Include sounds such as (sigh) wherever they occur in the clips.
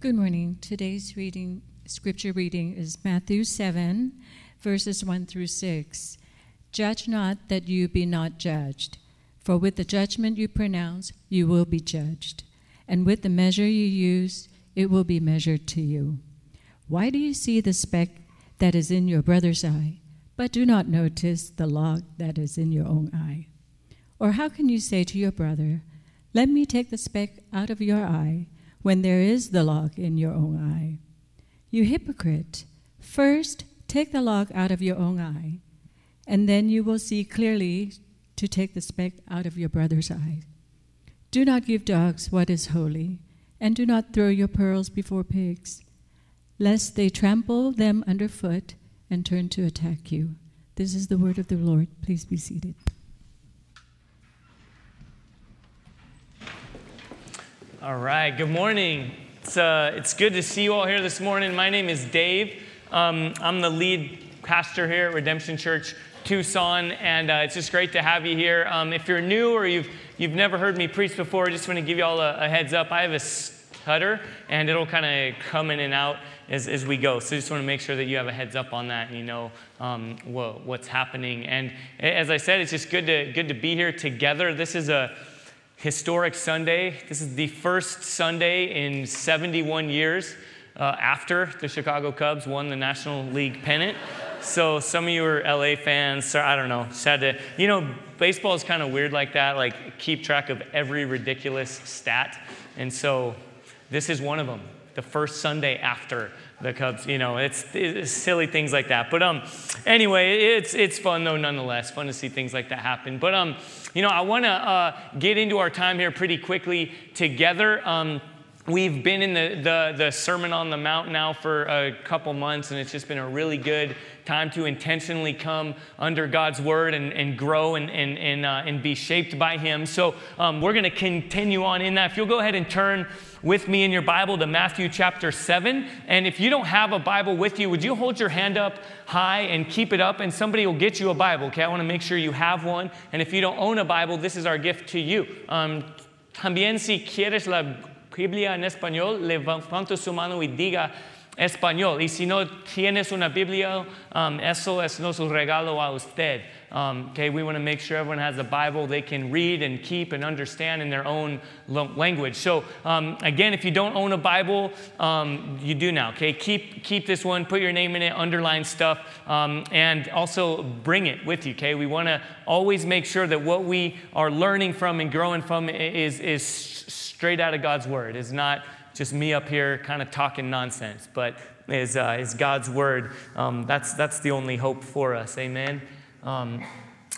Good morning. Today's reading, scripture reading is Matthew 7, verses 1 through 6. Judge not that you be not judged, for with the judgment you pronounce, you will be judged, and with the measure you use, it will be measured to you. Why do you see the speck that is in your brother's eye, but do not notice the log that is in your own eye? Or how can you say to your brother, Let me take the speck out of your eye? When there is the log in your own eye. You hypocrite, first take the log out of your own eye, and then you will see clearly to take the speck out of your brother's eye. Do not give dogs what is holy, and do not throw your pearls before pigs, lest they trample them underfoot and turn to attack you. This is the word of the Lord. Please be seated. All right, good morning. It's, uh, it's good to see you all here this morning. My name is Dave. Um, I'm the lead pastor here at Redemption Church Tucson, and uh, it's just great to have you here. Um, if you're new or you've, you've never heard me preach before, I just want to give you all a, a heads up. I have a stutter, and it'll kind of come in and out as, as we go. So just want to make sure that you have a heads up on that and you know um, what, what's happening. And as I said, it's just good to, good to be here together. This is a historic Sunday. This is the first Sunday in 71 years uh, after the Chicago Cubs won the National League pennant. So some of you are LA fans. So I don't know. Had to, you know, baseball is kind of weird like that. Like keep track of every ridiculous stat, and so this is one of them. The first Sunday after the Cubs. You know, it's, it's, silly things like that. But um, anyway, it's it's fun though nonetheless. Fun to see things like that happen. But um, you know, I want to uh, get into our time here pretty quickly together. Um, we've been in the, the, the Sermon on the Mount now for a couple months, and it's just been a really good time to intentionally come under God's word and, and grow and, and, and, uh, and be shaped by Him. So um, we're going to continue on in that. If you'll go ahead and turn with me in your Bible to Matthew chapter 7. And if you don't have a Bible with you, would you hold your hand up high and keep it up, and somebody will get you a Bible, okay? I want to make sure you have one. And if you don't own a Bible, this is our gift to you. Um, también si quieres la Biblia en español, levanta su mano y diga, español. Y si no tienes una Biblia, um, eso es nuestro regalo a usted. Um, okay, we want to make sure everyone has a Bible they can read and keep and understand in their own language. So, um, again, if you don't own a Bible, um, you do now. Okay, keep keep this one, put your name in it, underline stuff, um, and also bring it with you. Okay, we want to always make sure that what we are learning from and growing from is is straight out of God's Word. Is not just me up here kind of talking nonsense, but is, uh, is God's word. Um, that's, that's the only hope for us. Amen. Um,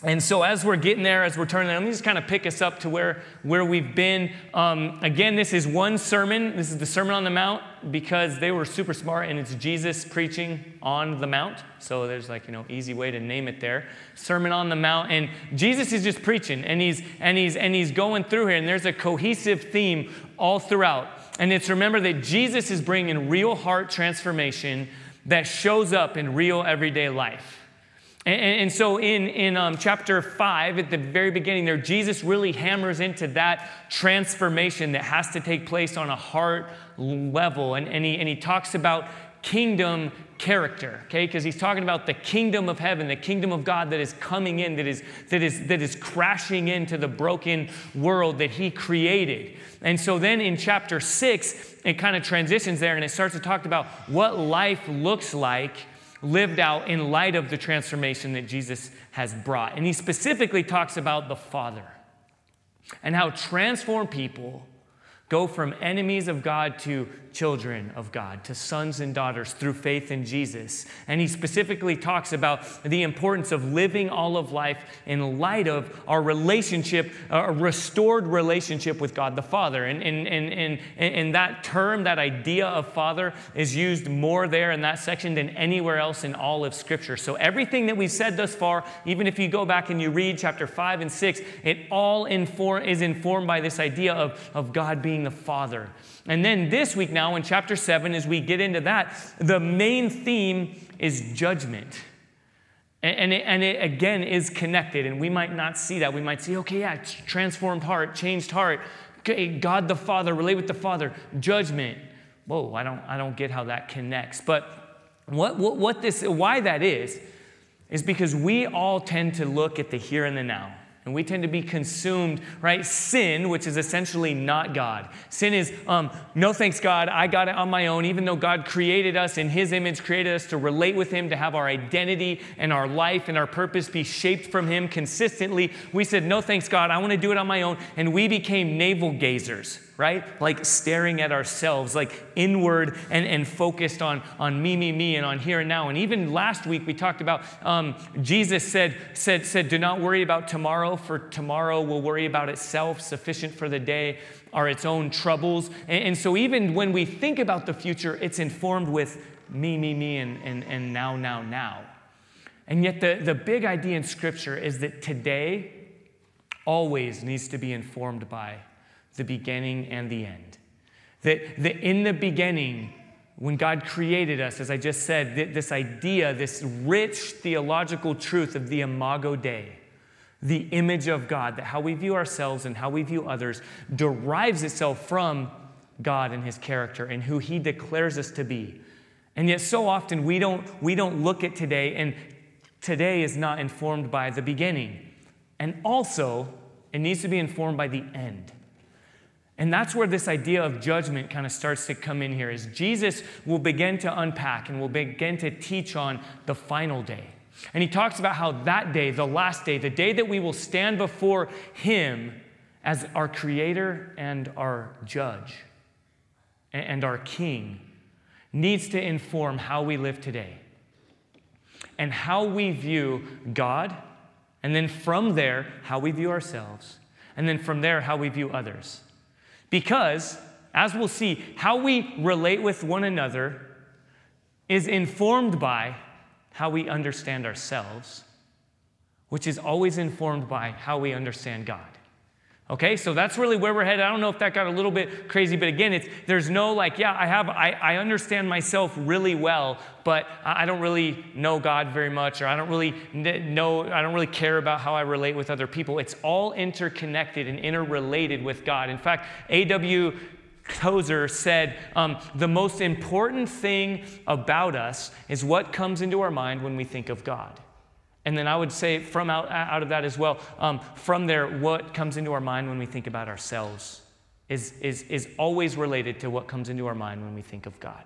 and so, as we're getting there, as we're turning, let me just kind of pick us up to where, where we've been. Um, again, this is one sermon. This is the Sermon on the Mount because they were super smart and it's Jesus preaching on the Mount. So, there's like, you know, easy way to name it there. Sermon on the Mount. And Jesus is just preaching and he's, and he's, and he's going through here. And there's a cohesive theme all throughout. And it's remember that Jesus is bringing real heart transformation that shows up in real everyday life. And, and so in, in um, chapter 5, at the very beginning there, Jesus really hammers into that transformation that has to take place on a heart level. And, and, he, and he talks about kingdom character, okay? Because he's talking about the kingdom of heaven, the kingdom of God that is coming in, that is, that is, that is crashing into the broken world that he created. And so then in chapter six, it kind of transitions there and it starts to talk about what life looks like lived out in light of the transformation that Jesus has brought. And he specifically talks about the Father and how transformed people go from enemies of God to children of God, to sons and daughters through faith in Jesus. And he specifically talks about the importance of living all of life in light of our relationship, a restored relationship with God the Father. And, and, and, and, and that term, that idea of Father, is used more there in that section than anywhere else in all of Scripture. So everything that we've said thus far, even if you go back and you read chapter 5 and 6, it all inform, is informed by this idea of, of God being the Father. And then this week, now in chapter 7, as we get into that, the main theme is judgment. And it, and it again is connected, and we might not see that. We might see, okay, yeah, transformed heart, changed heart, okay, God the Father, relate with the Father, judgment. whoa, I don't, I don't get how that connects. But what, what, what this, why that is, is because we all tend to look at the here and the now. And we tend to be consumed, right? Sin, which is essentially not God. Sin is, um, no thanks, God, I got it on my own, even though God created us in His image, created us to relate with Him, to have our identity and our life and our purpose be shaped from Him consistently. We said, no thanks, God, I want to do it on my own. And we became navel gazers, right? Like staring at ourselves, like inward and, and focused on, on me, me, me, and on here and now. And even last week we talked about um, Jesus said, said, said, Do not worry about tomorrow, for tomorrow will worry about itself. Sufficient for the day are its own troubles. And, and so even when we think about the future, it's informed with me, me, me, and, and, and now, now, now. And yet, the, the big idea in Scripture is that today always needs to be informed by the beginning and the end. That, that in the beginning, when God created us, as I just said, this idea, this rich theological truth of the imago Dei, the image of God, that how we view ourselves and how we view others derives itself from God and his character and who he declares us to be. And yet, so often we don't, we don't look at today, and today is not informed by the beginning. And also, it needs to be informed by the end. And that's where this idea of judgment kind of starts to come in here is Jesus will begin to unpack and will begin to teach on the final day. And he talks about how that day, the last day, the day that we will stand before him as our creator and our judge and our king, needs to inform how we live today and how we view God, and then from there, how we view ourselves, and then from there, how we view others. Because, as we'll see, how we relate with one another is informed by how we understand ourselves, which is always informed by how we understand God. Okay, so that's really where we're headed. I don't know if that got a little bit crazy, but again, it's there's no like, yeah, I have I, I understand myself really well, but I don't really know God very much, or I don't really know, I don't really care about how I relate with other people. It's all interconnected and interrelated with God. In fact, A.W. Tozer said, um, The most important thing about us is what comes into our mind when we think of God. And then I would say, from out, out of that as well, um, from there, what comes into our mind when we think about ourselves is, is, is always related to what comes into our mind when we think of God.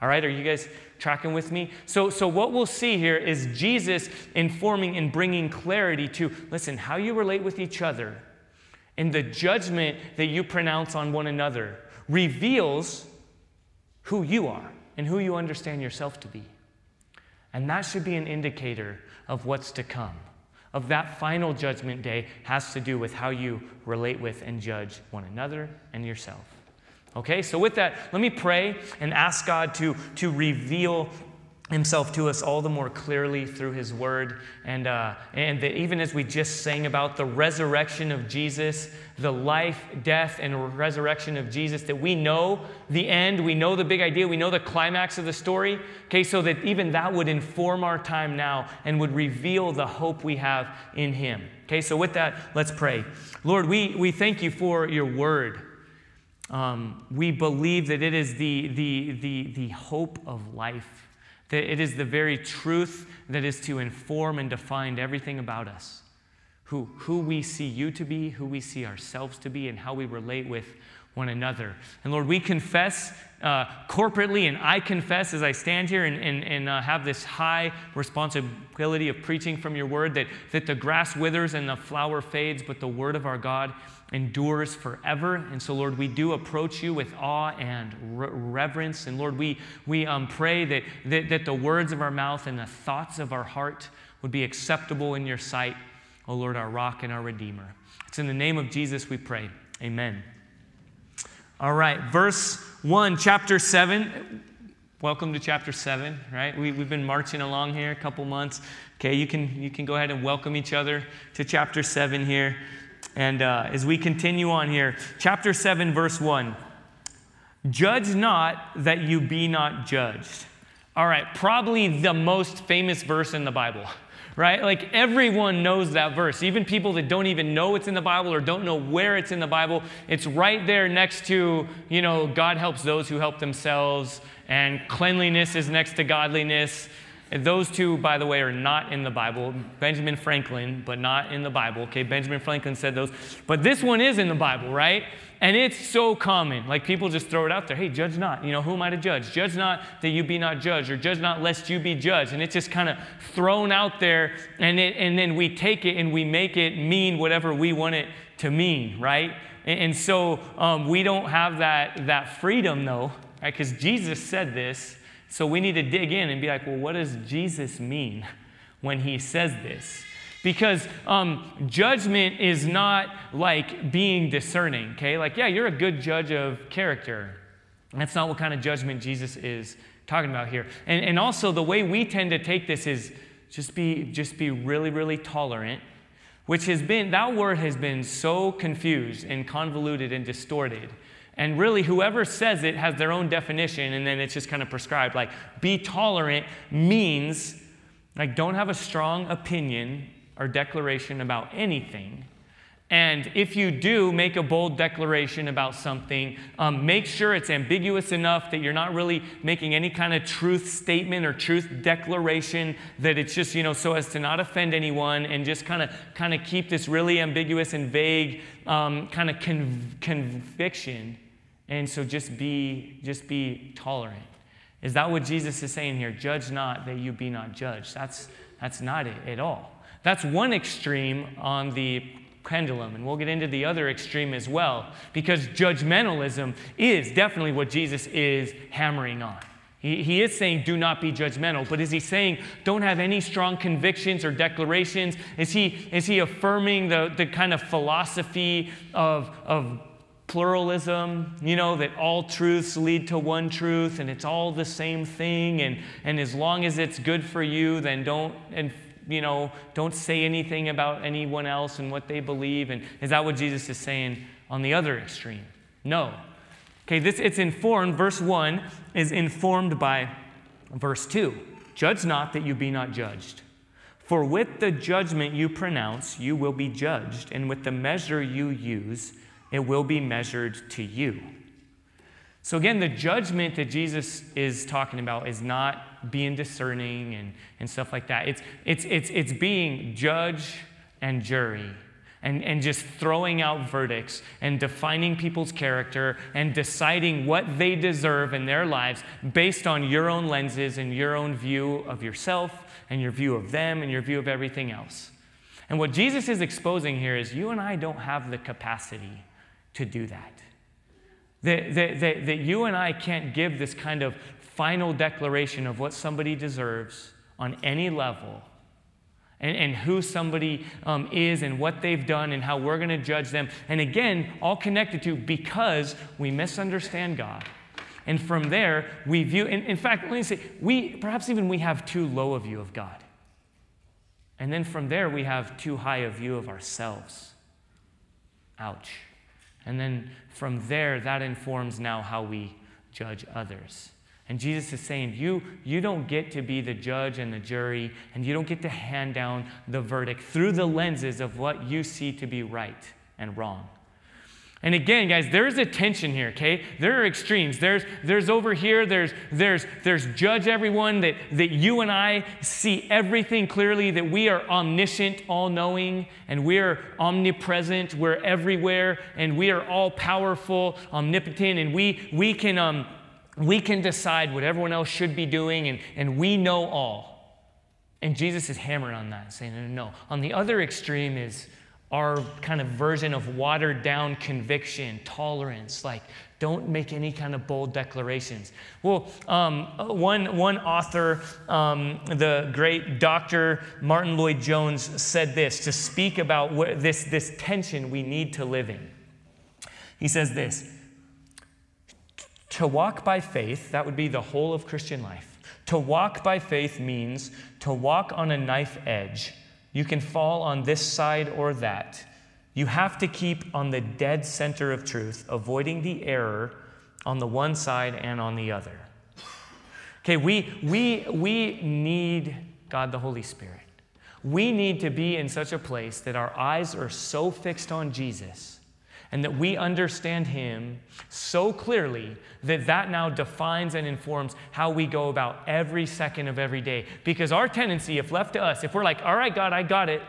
All right, are you guys tracking with me? So, so what we'll see here is Jesus informing and bringing clarity to listen, how you relate with each other and the judgment that you pronounce on one another reveals who you are and who you understand yourself to be. And that should be an indicator of what's to come, of that final judgment day, has to do with how you relate with and judge one another and yourself. Okay, so with that, let me pray and ask God to, to reveal himself to us all the more clearly through his word. And, uh, and that even as we just sang about the resurrection of Jesus, the life, death, and resurrection of Jesus, that we know the end, we know the big idea, we know the climax of the story. Okay, so that even that would inform our time now and would reveal the hope we have in him. Okay, so with that, let's pray. Lord, we, we thank you for your word. Um, we believe that it is the, the, the, the hope of life that it is the very truth that is to inform and define everything about us who, who we see you to be, who we see ourselves to be, and how we relate with one another. And Lord, we confess uh, corporately, and I confess as I stand here and, and, and uh, have this high responsibility of preaching from your word that, that the grass withers and the flower fades, but the word of our God endures forever. And so, Lord, we do approach you with awe and re- reverence. And Lord, we, we um, pray that, that, that the words of our mouth and the thoughts of our heart would be acceptable in your sight, O Lord, our rock and our redeemer. It's in the name of Jesus we pray. Amen. All right, verse 1, chapter 7. Welcome to chapter 7, right? We, we've been marching along here a couple months. Okay, you can, you can go ahead and welcome each other to chapter 7 here. And uh, as we continue on here, chapter 7, verse 1 Judge not that you be not judged. All right, probably the most famous verse in the Bible, (laughs) right? Like everyone knows that verse. Even people that don't even know it's in the Bible or don't know where it's in the Bible, it's right there next to, you know, God helps those who help themselves, and cleanliness is next to godliness. And those two, by the way, are not in the Bible. Benjamin Franklin, but not in the Bible. Okay, Benjamin Franklin said those. But this one is in the Bible, right? And it's so common. Like people just throw it out there. Hey, judge not. You know, who am I to judge? Judge not that you be not judged, or judge not lest you be judged. And it's just kind of thrown out there, and, it, and then we take it and we make it mean whatever we want it to mean, right? And, and so um, we don't have that, that freedom, though, right? Because Jesus said this. So we need to dig in and be like, well, what does Jesus mean when he says this? Because um, judgment is not like being discerning, okay? Like, yeah, you're a good judge of character. That's not what kind of judgment Jesus is talking about here. And, and also, the way we tend to take this is just be, just be really, really tolerant, which has been, that word has been so confused and convoluted and distorted. And really, whoever says it has their own definition, and then it's just kind of prescribed. Like, be tolerant means, like, don't have a strong opinion or declaration about anything. And if you do make a bold declaration about something, um, make sure it's ambiguous enough that you're not really making any kind of truth statement or truth declaration, that it's just, you know, so as to not offend anyone and just kind of kind of keep this really ambiguous and vague um, kind of conv- conviction. And so just be, just be tolerant. Is that what Jesus is saying here? Judge not that you be not judged. That's, that's not it at all. That's one extreme on the pendulum, and we'll get into the other extreme as well, because judgmentalism is definitely what Jesus is hammering on. He, he is saying, do not be judgmental, but is he saying, don't have any strong convictions or declarations? Is he, is he affirming the, the kind of philosophy of, of pluralism, you know, that all truths lead to one truth and it's all the same thing, and, and as long as it's good for you, then don't, and you know, don't say anything about anyone else and what they believe. And is that what Jesus is saying on the other extreme? No. Okay, this it's informed, verse 1 is informed by verse 2. Judge not that you be not judged. For with the judgment you pronounce, you will be judged, and with the measure you use, it will be measured to you. So, again, the judgment that Jesus is talking about is not being discerning and, and stuff like that. It's, it's, it's, it's being judge and jury and, and just throwing out verdicts and defining people's character and deciding what they deserve in their lives based on your own lenses and your own view of yourself and your view of them and your view of everything else. And what Jesus is exposing here is you and I don't have the capacity to do that. That, that, that, that you and I can't give this kind of final declaration of what somebody deserves on any level and, and who somebody um, is and what they've done and how we're going to judge them. And again, all connected to because we misunderstand God. And from there, we view, in, in fact, let me say, we, perhaps even we have too low a view of God. And then from there, we have too high a view of ourselves. Ouch. And then from there, that informs now how we judge others. And Jesus is saying, you, you don't get to be the judge and the jury, and you don't get to hand down the verdict through the lenses of what you see to be right and wrong. And again, guys, there's a tension here, okay? There are extremes. There's, there's over here, there's, there's, there's judge everyone, that, that you and I see everything clearly, that we are omniscient, all knowing, and we are omnipresent, we're everywhere, and we are all powerful, omnipotent, and we, we, can, um, we can decide what everyone else should be doing, and, and we know all. And Jesus is hammering on that, saying, no, no, no. On the other extreme is, our kind of version of watered down conviction, tolerance, like don't make any kind of bold declarations. Well, um, one, one author, um, the great Dr. Martyn Lloyd-Jones, said this to speak about what, this, this tension we need to live in. He says this To walk by faith, that would be the whole of Christian life. To walk by faith means to walk on a knife edge you can fall on this side or that. You have to keep on the dead center of truth, avoiding the error on the one side and on the other. Okay, we, we, we need God the Holy Spirit. We need to be in such a place that our eyes are so fixed on Jesus and that we understand him so clearly that that now defines and informs how we go about every second of every day. Because our tendency, if left to us, if we're like, all right, God, I got it,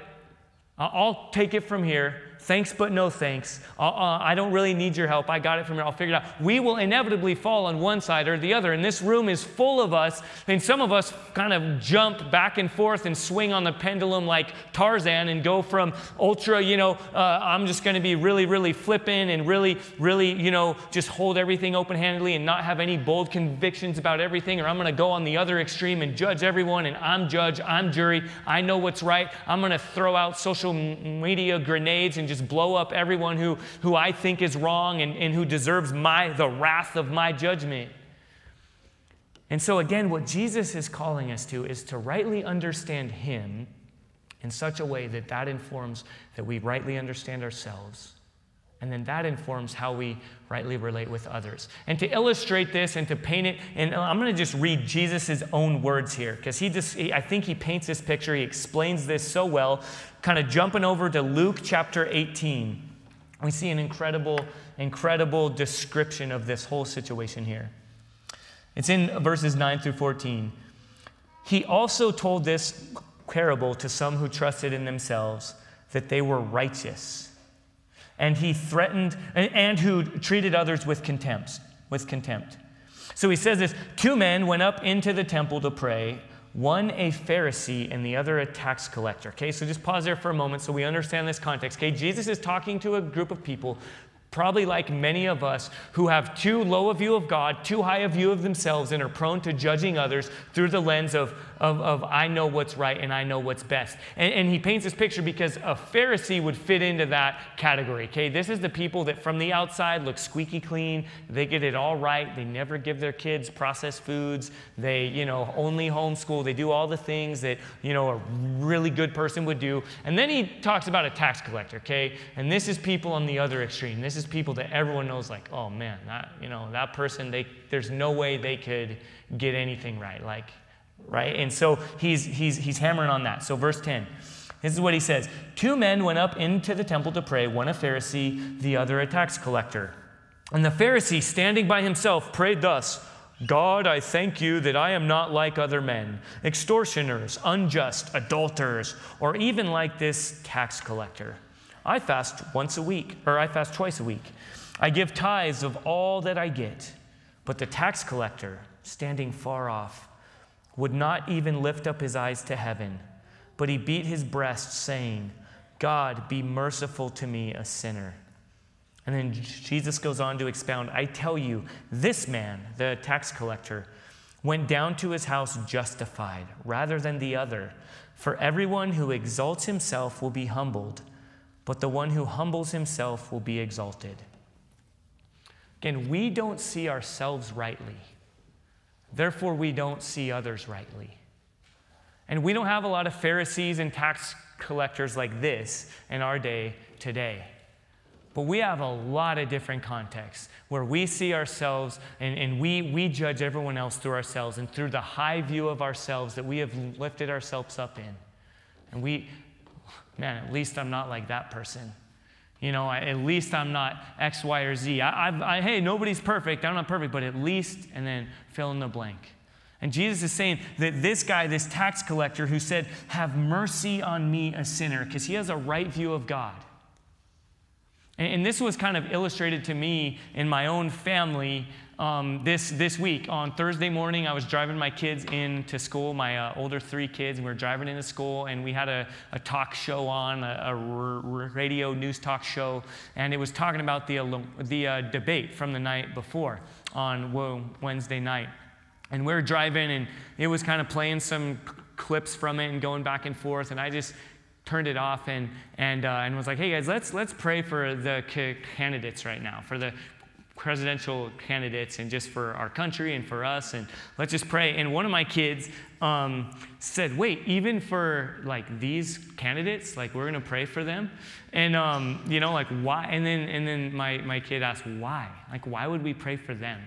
I'll take it from here thanks but no thanks. Uh, uh, I don't really need your help. I got it from here. I'll figure it out. We will inevitably fall on one side or the other. And this room is full of us. And some of us kind of jump back and forth and swing on the pendulum like Tarzan and go from ultra, you know, uh, I'm just going to be really, really flippant and really, really, you know, just hold everything open handedly and not have any bold convictions about everything. Or I'm going to go on the other extreme and judge everyone. And I'm judge, I'm jury. I know what's right. I'm going to throw out social media grenades and just blow up everyone who, who I think is wrong and, and who deserves my, the wrath of my judgment. And so, again, what Jesus is calling us to is to rightly understand Him in such a way that that informs that we rightly understand ourselves and then that informs how we rightly relate with others. And to illustrate this and to paint it, and I'm going to just read Jesus' own words here because he just, he, I think he paints this picture. He explains this so well. Kind of jumping over to Luke chapter 18, we see an incredible, incredible description of this whole situation here. It's in verses 9 through 14. He also told this parable to some who trusted in themselves that they were righteous and he threatened and who treated others with contempt with contempt. So he says this two men went up into the temple to pray one a pharisee and the other a tax collector. Okay so just pause there for a moment so we understand this context. Okay jesus is talking to a group of people probably like many of us who have too low a view of God, too high a view of themselves, and are prone to judging others through the lens of, of, of I know what's right and I know what's best. And, and he paints this picture because a Pharisee would fit into that category. Okay, this is the people that from the outside look squeaky clean, they get it all right, they never give their kids processed foods, they, you know, only homeschool, they do all the things that, you know, a really good person would do. And then he talks about a tax collector, okay? And this is people on the other extreme. This is people that everyone knows, like, oh man, that, you know, that person, they, there's no way they could get anything right. Like, right? And so he's, he's, he's hammering on that. So, verse 10. This is what he says Two men went up into the temple to pray, one a Pharisee, the other a tax collector. And the Pharisee, standing by himself, prayed thus God, I thank you that I am not like other men, extortioners, unjust, adulterers, or even like this tax collector. I fast once a week, or I fast twice a week. I give tithes of all that I get. But the tax collector, standing far off, would not even lift up his eyes to heaven, but he beat his breast, saying, God, be merciful to me, a sinner. And then Jesus goes on to expound I tell you, this man, the tax collector, went down to his house justified rather than the other. For everyone who exalts himself will be humbled but the one who humbles himself will be exalted. Again, we don't see ourselves rightly. Therefore, we don't see others rightly. And we don't have a lot of Pharisees and tax collectors like this in our day today. But we have a lot of different contexts where we see ourselves and, and we, we judge everyone else through ourselves and through the high view of ourselves that we have lifted ourselves up in. And we, man, at least I'm not like that person. You know, at least I'm not X, Y, or Z. I, I, I, hey, nobody's perfect. I'm not perfect, but at least, and then fill in the blank. And Jesus is saying that this guy, this tax collector who said, Have mercy on me, a sinner, because he has a right view of God. And, and this was kind of illustrated to me in my own family um, this, this week. On Thursday morning, I was driving my kids into school, my uh, older three kids, we were driving into school, and we had a, a talk show on, a, radio news talk show, and it was talking about the, the uh, debate from the night before on Wednesday night. And we were driving, and it was kind of playing some clips from it and going back and forth, and I just turned it off and, and, uh, and was like, hey guys, let's, let's pray for the candidates right now, for the presidential candidates and just for our country and for us. And let's just pray. And one of my kids um, said wait even for like these candidates like we're to pray for them? And um, you know like why? And then and then my, my kid asked why? Like why would we pray for them?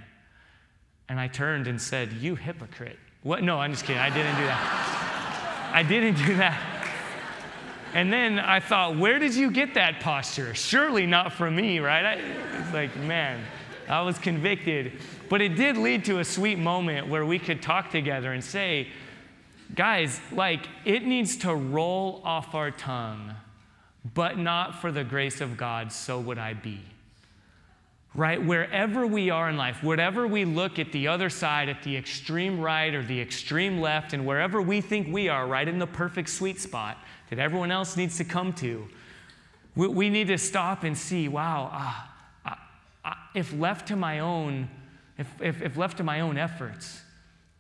And i turned and said you hypocrite. What? No i'm just kidding. I didn't do that. I didn't do that And then I thought, where did you get that posture? Surely not from me, right? I, it's like, man, I was convicted. But it did lead to a sweet moment where we could talk together and say, guys, like, it needs to roll off our tongue, but not for the grace of God, so would I be right? Wherever we are in life, whatever we look at the other side, at the extreme right or the extreme left, and wherever we think we are, right in the perfect sweet spot that everyone else needs to come to, we, we need to stop and see, wow, ah, ah, ah, if left to my own, if, if, if left to my own efforts,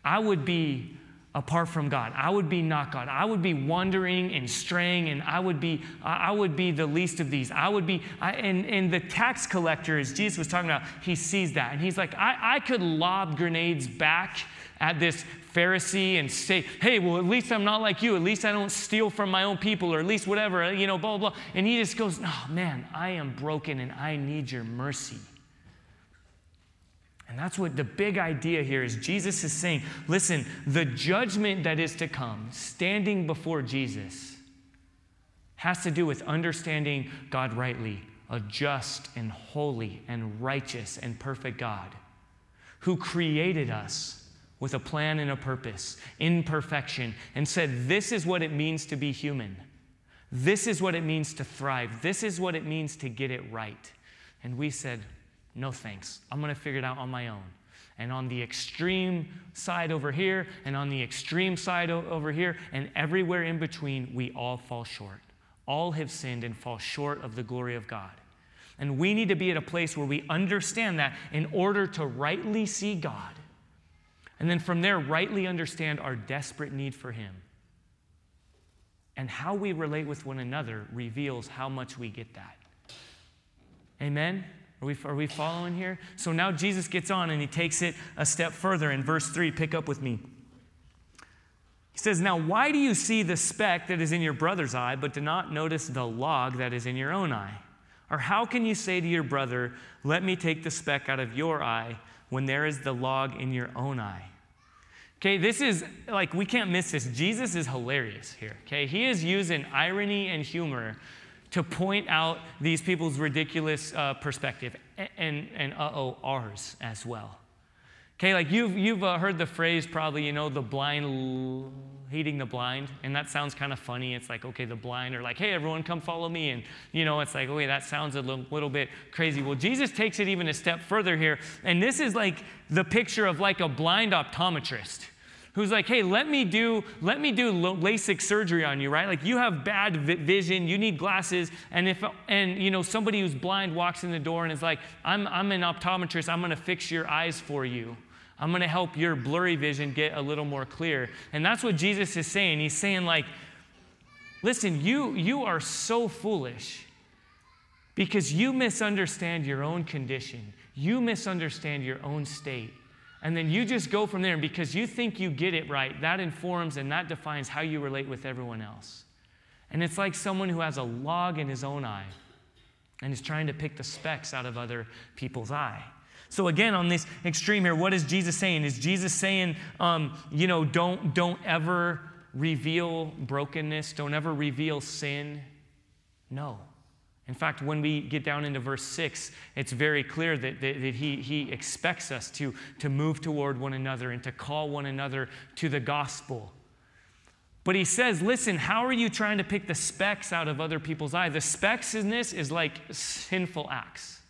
I would be apart from God. I would be not God. I would be wandering and straying, and I would be, I would be the least of these. I would be, I, and, and the tax collector, as Jesus was talking about, he sees that. And he's like, I, I could lob grenades back at this Pharisee and say, hey, well, at least I'm not like you. At least I don't steal from my own people, or at least whatever, you know, blah, blah, blah. And he just goes, oh, man, I am broken and I need your mercy. And that's what the big idea here is. Jesus is saying, listen, the judgment that is to come, standing before Jesus, has to do with understanding God rightly, a just and holy and righteous and perfect God who created us with a plan and a purpose in perfection and said, This is what it means to be human. This is what it means to thrive. This is what it means to get it right. And we said, no thanks. I'm going to figure it out on my own. And on the extreme side over here, and on the extreme side o- over here, and everywhere in between, we all fall short. All have sinned and fall short of the glory of God. And we need to be at a place where we understand that in order to rightly see God. And then from there, rightly understand our desperate need for Him. And how we relate with one another reveals how much we get that. Amen? Are we, are we following here? So now Jesus gets on and he takes it a step further in verse 3. Pick up with me. He says, Now, why do you see the speck that is in your brother's eye, but do not notice the log that is in your own eye? Or how can you say to your brother, Let me take the speck out of your eye, when there is the log in your own eye? Okay, this is like, we can't miss this. Jesus is hilarious here. Okay, he is using irony and humor to point out these people's ridiculous uh, perspective and, and uh-oh, ours as well. Okay, like you've, you've uh, heard the phrase probably, you know, the blind heeding the blind, and that sounds kind of funny. It's like, okay, the blind are like, hey, everyone, come follow me. And, you know, it's like, okay, that sounds a little, little bit crazy. Well, Jesus takes it even a step further here, and this is like the picture of like a blind optometrist who's like, hey, let me do, let me do LASIK surgery on you, right? Like you have bad vision, you need glasses, and if and you know somebody who's blind walks in the door and is like, I'm I'm an optometrist, I'm gonna fix your eyes for you. I'm gonna help your blurry vision get a little more clear. And that's what Jesus is saying. He's saying, like, listen, you you are so foolish because you misunderstand your own condition. You misunderstand your own state. And then you just go from there. And because you think you get it right, that informs and that defines how you relate with everyone else. And it's like someone who has a log in his own eye and is trying to pick the specks out of other people's eye. So again, on this extreme here, what is Jesus saying? Is Jesus saying, um, you know, don't don't ever reveal brokenness, don't ever reveal sin? No. In fact, when we get down into verse 6, it's very clear that, that, that, he, he expects us to, to move toward one another and to call one another to the gospel. But he says, listen, how are you trying to pick the specks out of other people's eye? The specks in this is like sinful acts.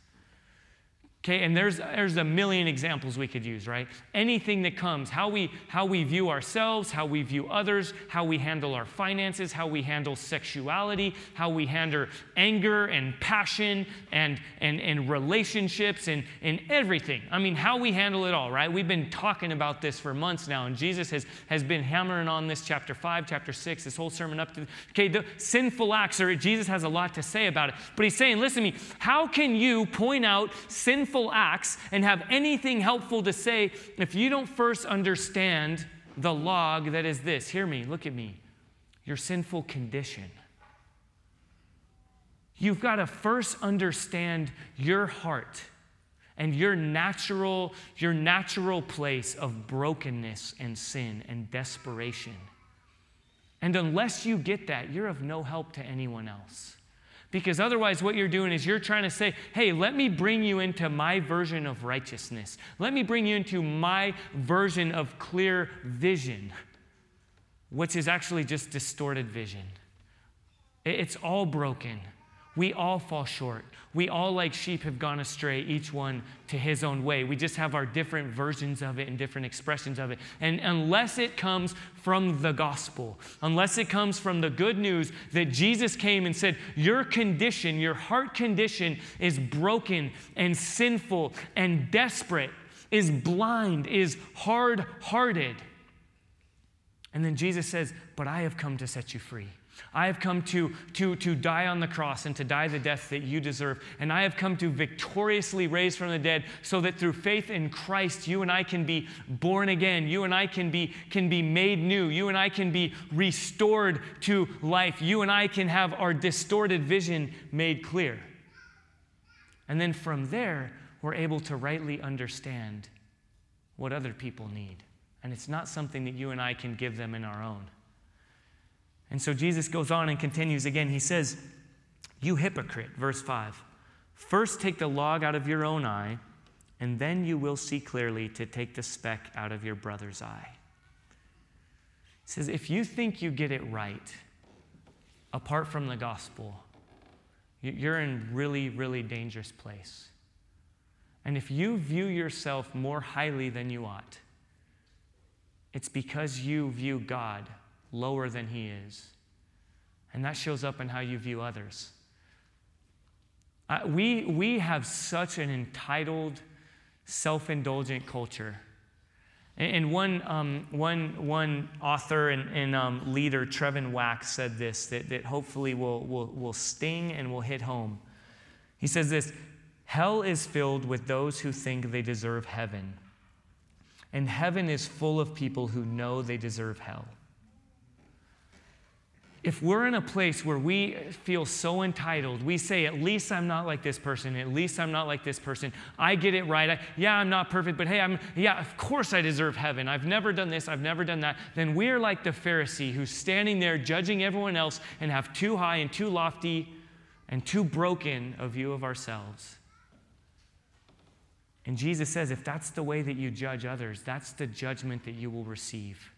Okay, and there's, there's a million examples we could use, right? Anything that comes, how we, how we view ourselves, how we view others, how we handle our finances, how we handle sexuality, how we handle anger and passion and, and, and relationships and, and everything. I mean, how we handle it all, right? We've been talking about this for months now, and Jesus has, has been hammering on this chapter 5, chapter 6, this whole sermon up to, okay, the sinful acts, or Jesus has a lot to say about it. But he's saying, listen to me, how can you point out sinful sinful acts and have anything helpful to say if you don't first understand the log that is this. Hear me, look at me. Your sinful condition. You've got to first understand your heart and your natural your natural place of brokenness and sin and desperation. And unless you get that, you're of no help to anyone else. Because otherwise, what you're doing is you're trying to say, hey, let me bring you into my version of righteousness. Let me bring you into my version of clear vision, which is actually just distorted vision. It's all broken. We all fall short. We all, like sheep, have gone astray, each one to his own way. We just have our different versions of it and different expressions of it. And unless it comes from the gospel, unless it comes from the good news that Jesus came and said, Your condition, your heart condition is broken and sinful and desperate, is blind, is hard hearted. And then Jesus says, But I have come to set you free. I have come to, to, to die on the cross and to die the death that you deserve. And I have come to victoriously raise from the dead so that through faith in Christ, you and I can be born again. You and I can be, can be made new. You and I can be restored to life. You and I can have our distorted vision made clear. And then from there, we're able to rightly understand what other people need. And it's not something that you and I can give them in our own. And so Jesus goes on and continues again. He says, You hypocrite, verse 5. First take the log out of your own eye, and then you will see clearly to take the speck out of your brother's eye. He says, If you think you get it right apart from the gospel, you're in really, really dangerous place. And if you view yourself more highly than you ought, it's because you view God lower than he is. And that shows up in how you view others. Uh, we, we have such an entitled, self indulgent culture. And one, um, one, one author and, and um, leader, Trevin Wax, said this that, that hopefully will, will, will sting and will hit home. He says this Hell is filled with those who think they deserve heaven, and heaven is full of people who know they deserve hell if we're in a place where we feel so entitled, we say, at least I'm not like this person, at least I'm not like this person, I get it right. I, yeah, I'm not perfect, but hey, I'm, yeah, of course I deserve heaven. I've never done this, I've never done that. Then we're like the Pharisee who's standing there judging everyone else and have too high and too lofty and too broken a view of ourselves. And Jesus says, if that's the way that you judge others, that's the judgment that you will receive.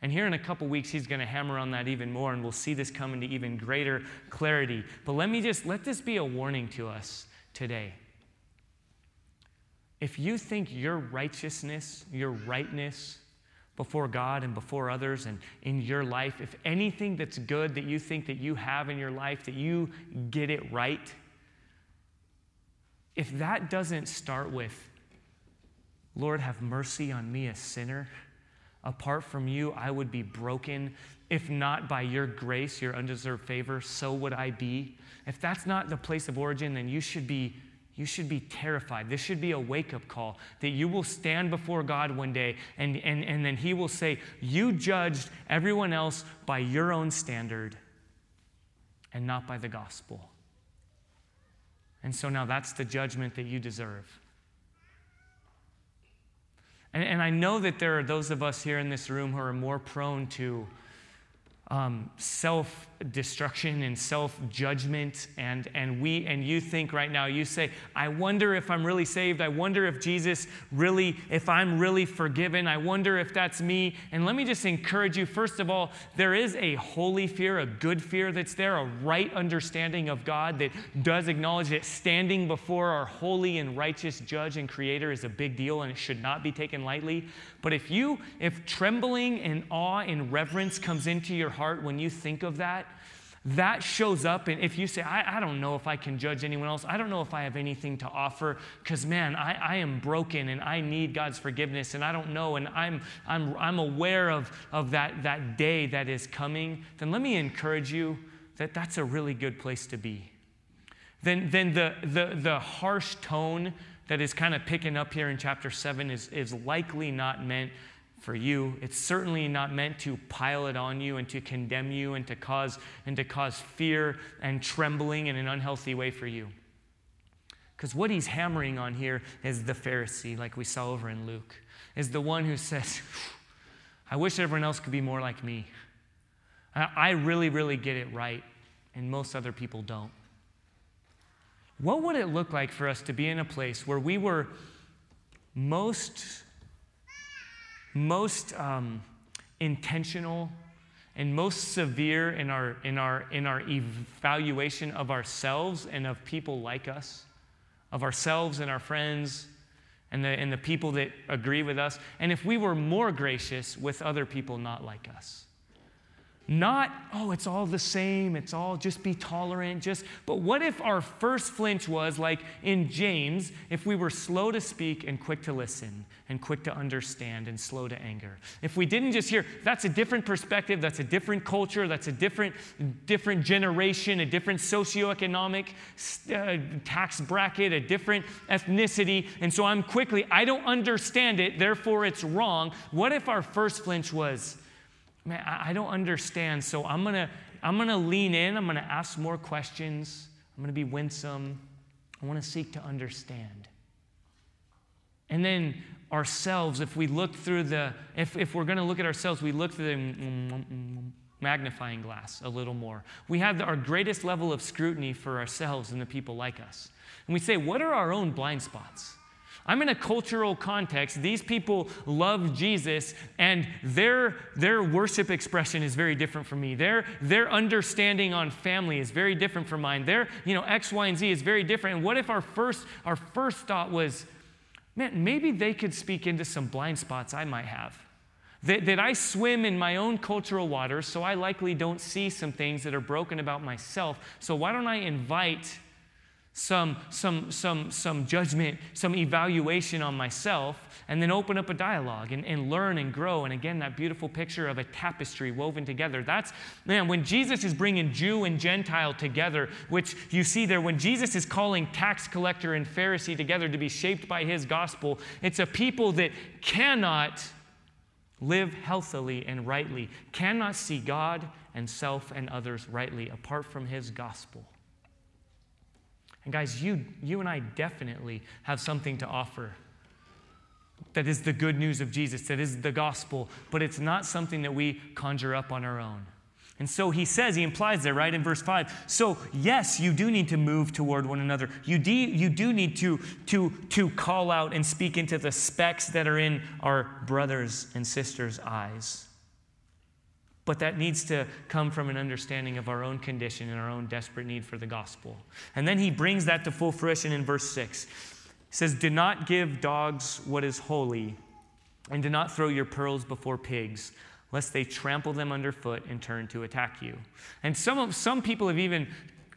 And here in a couple weeks, he's going to hammer on that even more, and we'll see this come into even greater clarity. But let me just let this be a warning to us today. If you think your righteousness, your rightness before God and before others and in your life, if anything that's good that you think that you have in your life, that you get it right, if that doesn't start with, Lord, have mercy on me, a sinner Apart from you, I would be broken. If not by your grace, your undeserved favor, so would I be. If that's not the place of origin, then you should be you should be terrified. This should be a wake up call that you will stand before God one day and, and, and then He will say, You judged everyone else by your own standard and not by the gospel. And so now that's the judgment that you deserve. And, and I know that there are those of us here in this room who are more prone to um, self destruction and self judgment. And, and we and you think right now, you say, I wonder if I'm really saved. I wonder if Jesus really, if I'm really forgiven. I wonder if that's me. And let me just encourage you first of all, there is a holy fear, a good fear that's there, a right understanding of God that does acknowledge that standing before our holy and righteous judge and creator is a big deal and it should not be taken lightly. But if you, if trembling and awe and reverence comes into your heart when you think of that, that shows up. And if you say, I, I, don't know if I can judge anyone else, I don't know if I have anything to offer, because man, I, I, am broken and I need God's forgiveness and I don't know, and I'm, I'm, I'm aware of, of that, that day that is coming, then let me encourage you that that's a really good place to be. Then, then the, the, the harsh tone that is kind of picking up here in chapter 7 is, is likely not meant for you. It's certainly not meant to pile it on you and to condemn you and to cause and to cause fear and trembling in an unhealthy way for you. Because what he's hammering on here is the Pharisee, like we saw over in Luke, is the one who says, I wish everyone else could be more like me. I really, really get it right, and most other people don't. What would it look like for us to be in a place where we were most, most um, intentional and most severe in our, in, our, in our evaluation of ourselves and of people like us, of ourselves and our friends and the, and the people that agree with us, and if we were more gracious with other people not like us. Not, oh, it's all the same, it's all just be tolerant, just, but what if our first flinch was like in James, if we were slow to speak and quick to listen and quick to understand and slow to anger? If we didn't just hear, that's a different perspective, that's a different culture, that's a different, different generation, a different socioeconomic uh, tax bracket, a different ethnicity, and so I'm quickly, I don't understand it, therefore it's wrong. What if our first flinch was, man, I, don't understand. So I'm going to I'm going to lean in. I'm going to ask more questions. I'm going to be winsome. I want to seek to understand. And then ourselves, if we look through the, if, if we're going to look at ourselves, we look through the magnifying glass a little more. We have our greatest level of scrutiny for ourselves and the people like us. And we say, what are our own blind spots? I'm in a cultural context. These people love Jesus, and their, their worship expression is very different from me. Their, their understanding on family is very different from mine. Their, you know, X, Y, and Z is very different. And what if our first, our first thought was, man, maybe they could speak into some blind spots I might have? That, that I swim in my own cultural waters, so I likely don't see some things that are broken about myself. So why don't I invite some, some, some, some judgment, some evaluation on myself, and then open up a dialogue and, and learn and grow. And again, that beautiful picture of a tapestry woven together. That's, man, when Jesus is bringing Jew and Gentile together, which you see there, when Jesus is calling tax collector and Pharisee together to be shaped by his gospel, it's a people that cannot live healthily and rightly, cannot see God and self and others rightly apart from his gospel. And guys, you, you and I definitely have something to offer. That is the good news of Jesus, that is the gospel, but it's not something that we conjure up on our own. And so he says, he implies there, right, in verse 5. So, yes, you do need to move toward one another. You, do, you do need to, to, to call out and speak into the specks that are in our brothers' and sisters' eyes. But that needs to come from an understanding of our own condition and our own desperate need for the gospel. And then he brings that to full fruition in verse 6. He says, Do not give dogs what is holy, and do not throw your pearls before pigs, lest they trample them underfoot and turn to attack you. And some, some people have even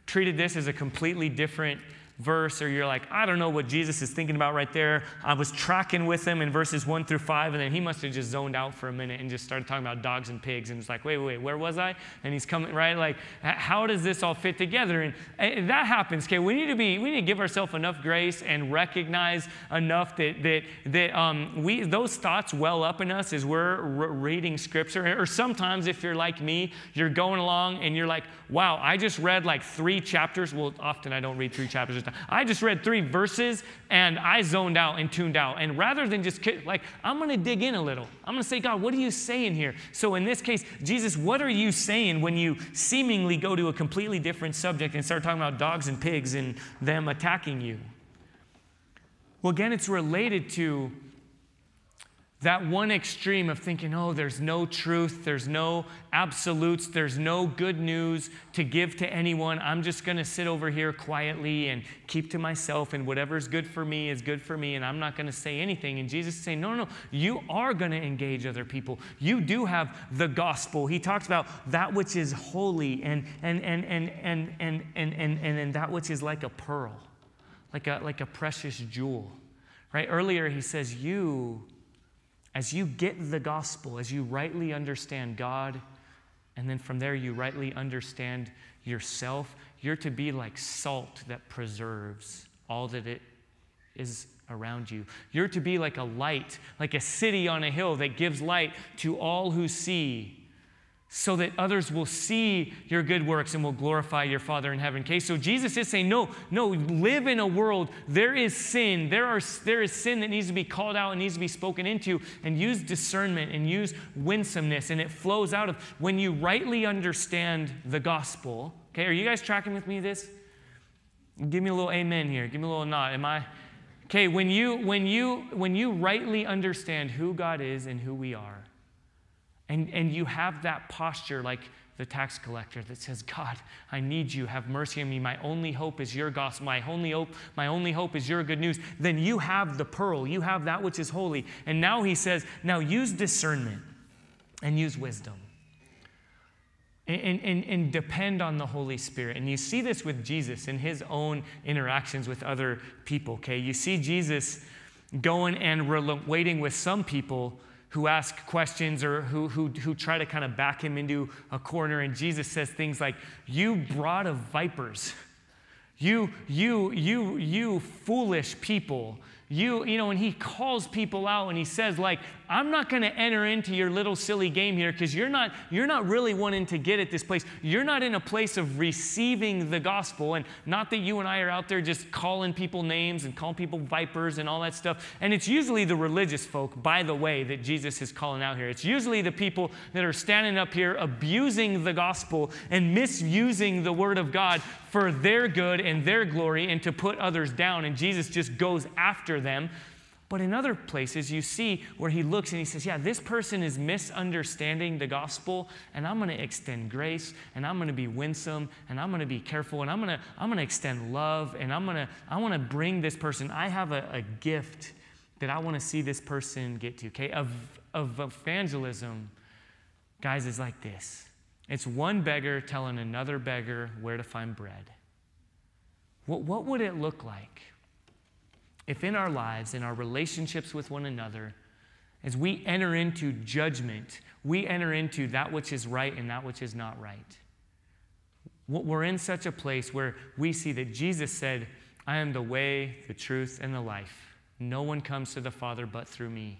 treated this as a completely different verse or you're like, I don't know what Jesus is thinking about right there. I was tracking with him in verses one through five, and then he must have just zoned out for a minute and just started talking about dogs and pigs. And it's like, wait, wait, wait, where was I? And he's coming, right? Like, how does this all fit together? And, that happens, okay? We need to be, we need to give ourselves enough grace and recognize enough that, that, that um, we, those thoughts well up in us as we're reading scripture. Or sometimes, if you're like me, you're going along and you're like, wow, I just read like three chapters. Well, often I don't read three chapters (laughs) I just read three verses and I zoned out and tuned out. And rather than just like, I'm going to dig in a little. I'm going to say, God, what are you saying here? So in this case, Jesus, what are you saying when you seemingly go to a completely different subject and start talking about dogs and pigs and them attacking you? Well, again, it's related to that one extreme of thinking, oh, there's no truth, there's no absolutes, there's no good news to give to anyone. I'm just going to sit over here quietly and keep to myself, and whatever's good for me is good for me, and I'm not going to say anything. And Jesus is saying, no, no, no, you are going to engage other people. You do have the gospel. He talks about that which is holy and, and, and, and, and, and, and, and, and, and that which is like a pearl, like a, like a precious jewel. Right? Earlier, he says, You as you get the gospel, as you rightly understand God, and then from there you rightly understand yourself, you're to be like salt that preserves all that it is around you. You're to be like a light, like a city on a hill that gives light to all who see so that others will see your good works and will glorify your Father in heaven. Okay, so Jesus is saying, no, no, live in a world. There is sin. There, are, there is sin that needs to be called out and needs to be spoken into, and use discernment and use winsomeness. And it flows out of when you rightly understand the gospel. Okay, are you guys tracking with me this? Give me a little amen here. Give me a little nod. Am I? Okay, when you when you when you rightly understand who God is and who we are, and, and you have that posture like the tax collector that says, God, I need you. Have mercy on me. My only hope is your gospel. My only hope, my only hope is your good news. Then you have the pearl. You have that which is holy. And now he says, now use discernment and use wisdom. And, and, and depend on the Holy Spirit. And you see this with Jesus in his own interactions with other people, okay? You see Jesus going and relating with some people who ask questions or who, who, who try to kind of back him into a corner. And Jesus says things like, You brood of vipers, you, you, you, you foolish people. You, you know, and he calls people out and he says, like, I'm not going to enter into your little silly game here because you're not, you're not really wanting to get at this place. You're not in a place of receiving the gospel. And not that you and I are out there just calling people names and calling people vipers and all that stuff. And it's usually the religious folk, by the way, that Jesus is calling out here. It's usually the people that are standing up here abusing the gospel and misusing the word of God for their good and their glory and to put others down. And Jesus just goes after them but in other places, you see where he looks and he says, Yeah, this person is misunderstanding the gospel, and I'm going to extend grace, and I'm going to be winsome, and I'm going to be careful, and I'm going to, I'm going to extend love, and I'm going to, I want to bring this person. I have a, a gift that I want to see this person get to, okay? Of, of evangelism, guys, is like this it's one beggar telling another beggar where to find bread. What, what would it look like? If in our lives, in our relationships with one another, as we enter into judgment, we enter into that which is right and that which is not right. We're in such a place where we see that Jesus said, I am the way, the truth, and the life. No one comes to the Father but through me.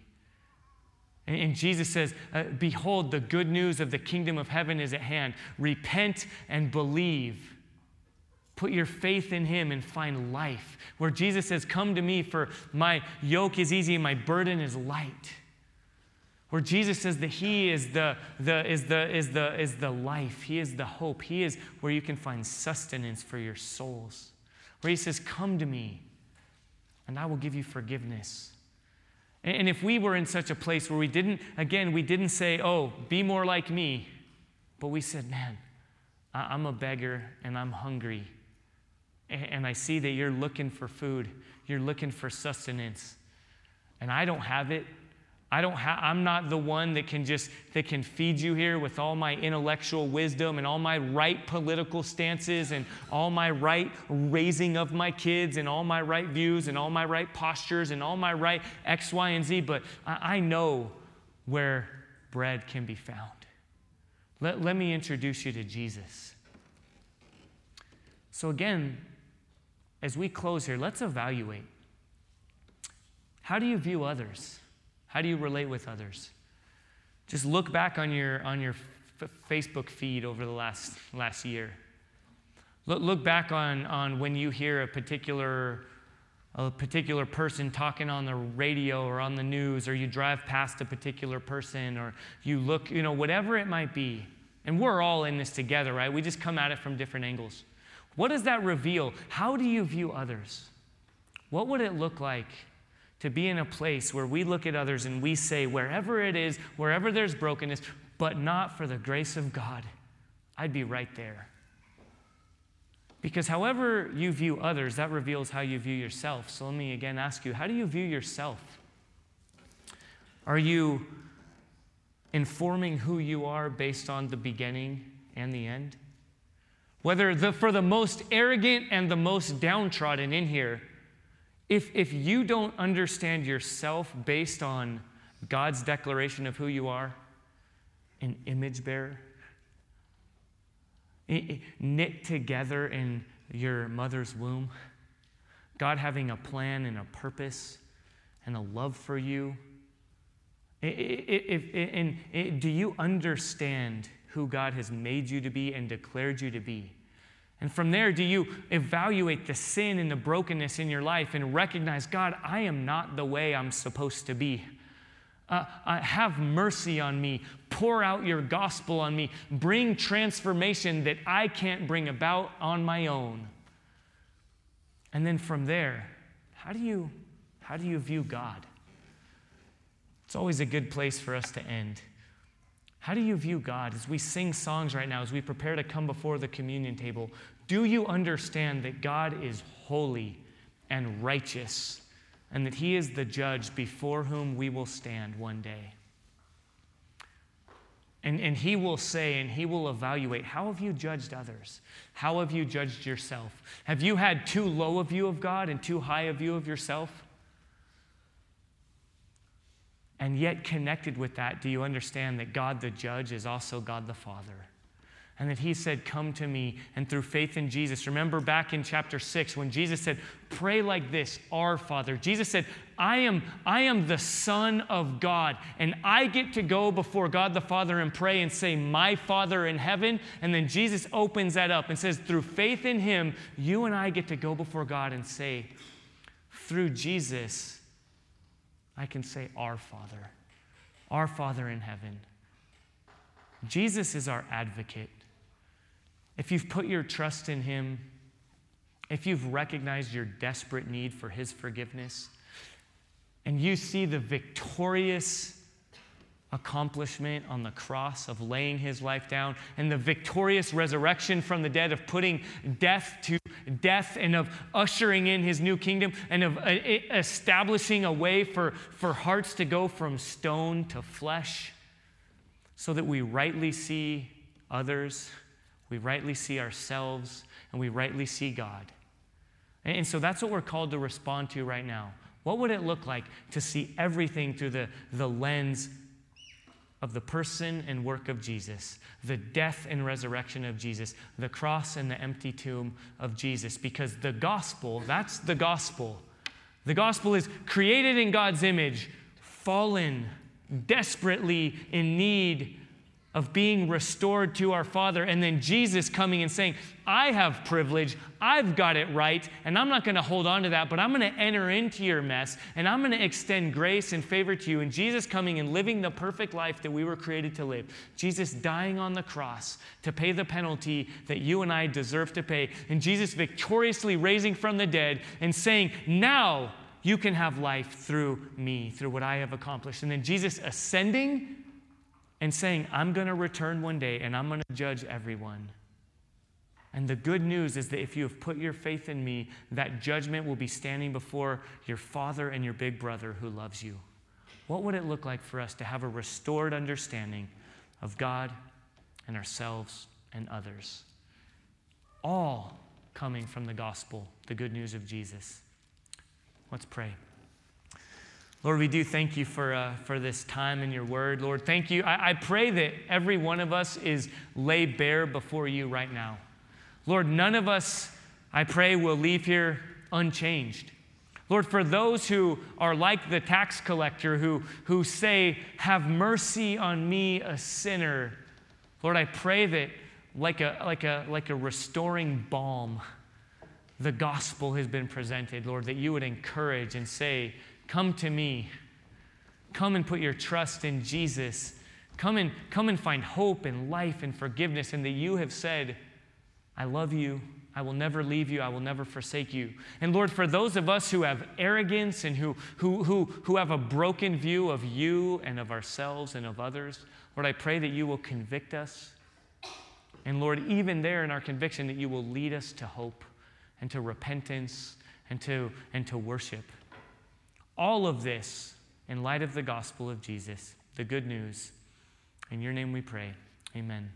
And Jesus says, uh, Behold, the good news of the kingdom of heaven is at hand. Repent and believe. Put your faith in Him and find life. Where Jesus says, Come to me, for my yoke is easy and my burden is light. Where Jesus says that He is the, the, is, the, is, the, is the life, He is the hope, He is where you can find sustenance for your souls. Where He says, Come to me, and I will give you forgiveness. And if we were in such a place where we didn't, again, we didn't say, Oh, be more like me, but we said, Man, I'm a beggar and I'm hungry and I see that you're looking for food, you're looking for sustenance, and I don't have it. I don't ha- I'm not the one that can just that can feed you here with all my intellectual wisdom and all my right political stances and all my right raising of my kids and all my right views and all my right postures and all my right X, Y, and Z. But I, I know where bread can be found. Let, let me introduce you to Jesus. So again, as we close here, let's evaluate. How do you view others? How do you relate with others? Just look back on your, on your f- Facebook feed over the last, last year. Look, look back on, on when you hear a particular, a particular person talking on the radio or on the news, or you drive past a particular person, or you look, you know, whatever it might be. And we're all in this together, right? We just come at it from different angles. What does that reveal? How do you view others? What would it look like to be in a place where we look at others and we say, wherever it is, wherever there's brokenness, but not for the grace of God, I'd be right there. Because however you view others, that reveals how you view yourself. So let me again ask you how do you view yourself? Are you informing who you are based on the beginning and the end? Whether the, for the most arrogant and the most downtrodden in here, if, if you don't understand yourself based on God's declaration of who you are, an image bearer, knit together in your mother's womb, God having a plan and a purpose and a love for you. If, and do you understand who God has made you to be and declared you to be? And from there, do you evaluate the sin and the brokenness in your life and recognize, God, I am not the way I'm supposed to be? Uh, uh, have mercy on me. Pour out your gospel on me. Bring transformation that I can't bring about on my own. And then from there, how do you, how do you view God? It's always a good place for us to end. How do you view God? As we sing songs right now, as we prepare to come before the communion table, do you understand that God is holy and righteous and that He is the judge before whom we will stand one day? And, and He will say and He will evaluate how have you judged others? How have you judged yourself? Have you had too low a view of God and too high a view of yourself? And yet, connected with that, do you understand that God the judge is also God the Father? And that he said, Come to me. And through faith in Jesus, remember back in chapter 6 when Jesus said, Pray like this, our Father. Jesus said, I am, I am the Son of God, and I get to go before God the Father and pray and say, My Father in heaven. And then Jesus opens that up and says, Through faith in him, you and I get to go before God and say, Through Jesus, I can say, Our Father, our Father in heaven. Jesus is our advocate. If you've put your trust in Him, if you've recognized your desperate need for His forgiveness, and you see the victorious accomplishment on the cross of laying his life down and the victorious resurrection from the dead of putting death to death and of ushering in his new kingdom and of uh, establishing a way for, for hearts to go from stone to flesh so that we rightly see others, we rightly see ourselves, and we rightly see God. And so that's what we're called to respond to right now. What would it look like to see everything through the, the lens of the person and work of Jesus, the death and resurrection of Jesus, the cross and the empty tomb of Jesus. Because the gospel, that's the gospel. The gospel is created in God's image, fallen, desperately in need of being restored to our Father, and then Jesus coming and saying, I have privilege, I've got it right, and I'm not to hold on to that, but I'm to enter into your mess, and I'm to extend grace and favor to you. And Jesus coming and living the perfect life that we were created to live. Jesus dying on the cross to pay the penalty that you and I deserve to pay. And Jesus victoriously raising from the dead and saying, Now you can have life through me, through what I have accomplished. And then Jesus ascending and saying, I'm going to return one day and I'm going to judge everyone. And the good news is that if you have put your faith in me, that judgment will be standing before your father and your big brother who loves you. What would it look like for us to have a restored understanding of God and ourselves and others? All coming from the gospel, the good news of Jesus. Let's pray. Lord, we do thank you for, uh, for this time in your word. Lord, thank you. I, I pray that every one of us is laid bare before you right now. Lord, none of us, I pray, will leave here unchanged. Lord, for those who are like the tax collector who, who say, Have mercy on me, a sinner, Lord, I pray that like a, like a, like a restoring balm, the gospel has been presented, Lord, that you would encourage and say, Come to me. Come and put your trust in Jesus. Come and, come and find hope and life and forgiveness, and that you have said, I love you. I will never leave you. I will never forsake you. And Lord, for those of us who have arrogance and who, who, who, who have a broken view of you and of ourselves and of others, Lord, I pray that you will convict us. And Lord, even there in our conviction, that you will lead us to hope and to repentance and to, and to worship. All of this in light of the gospel of Jesus, the good news. In your name we pray. Amen.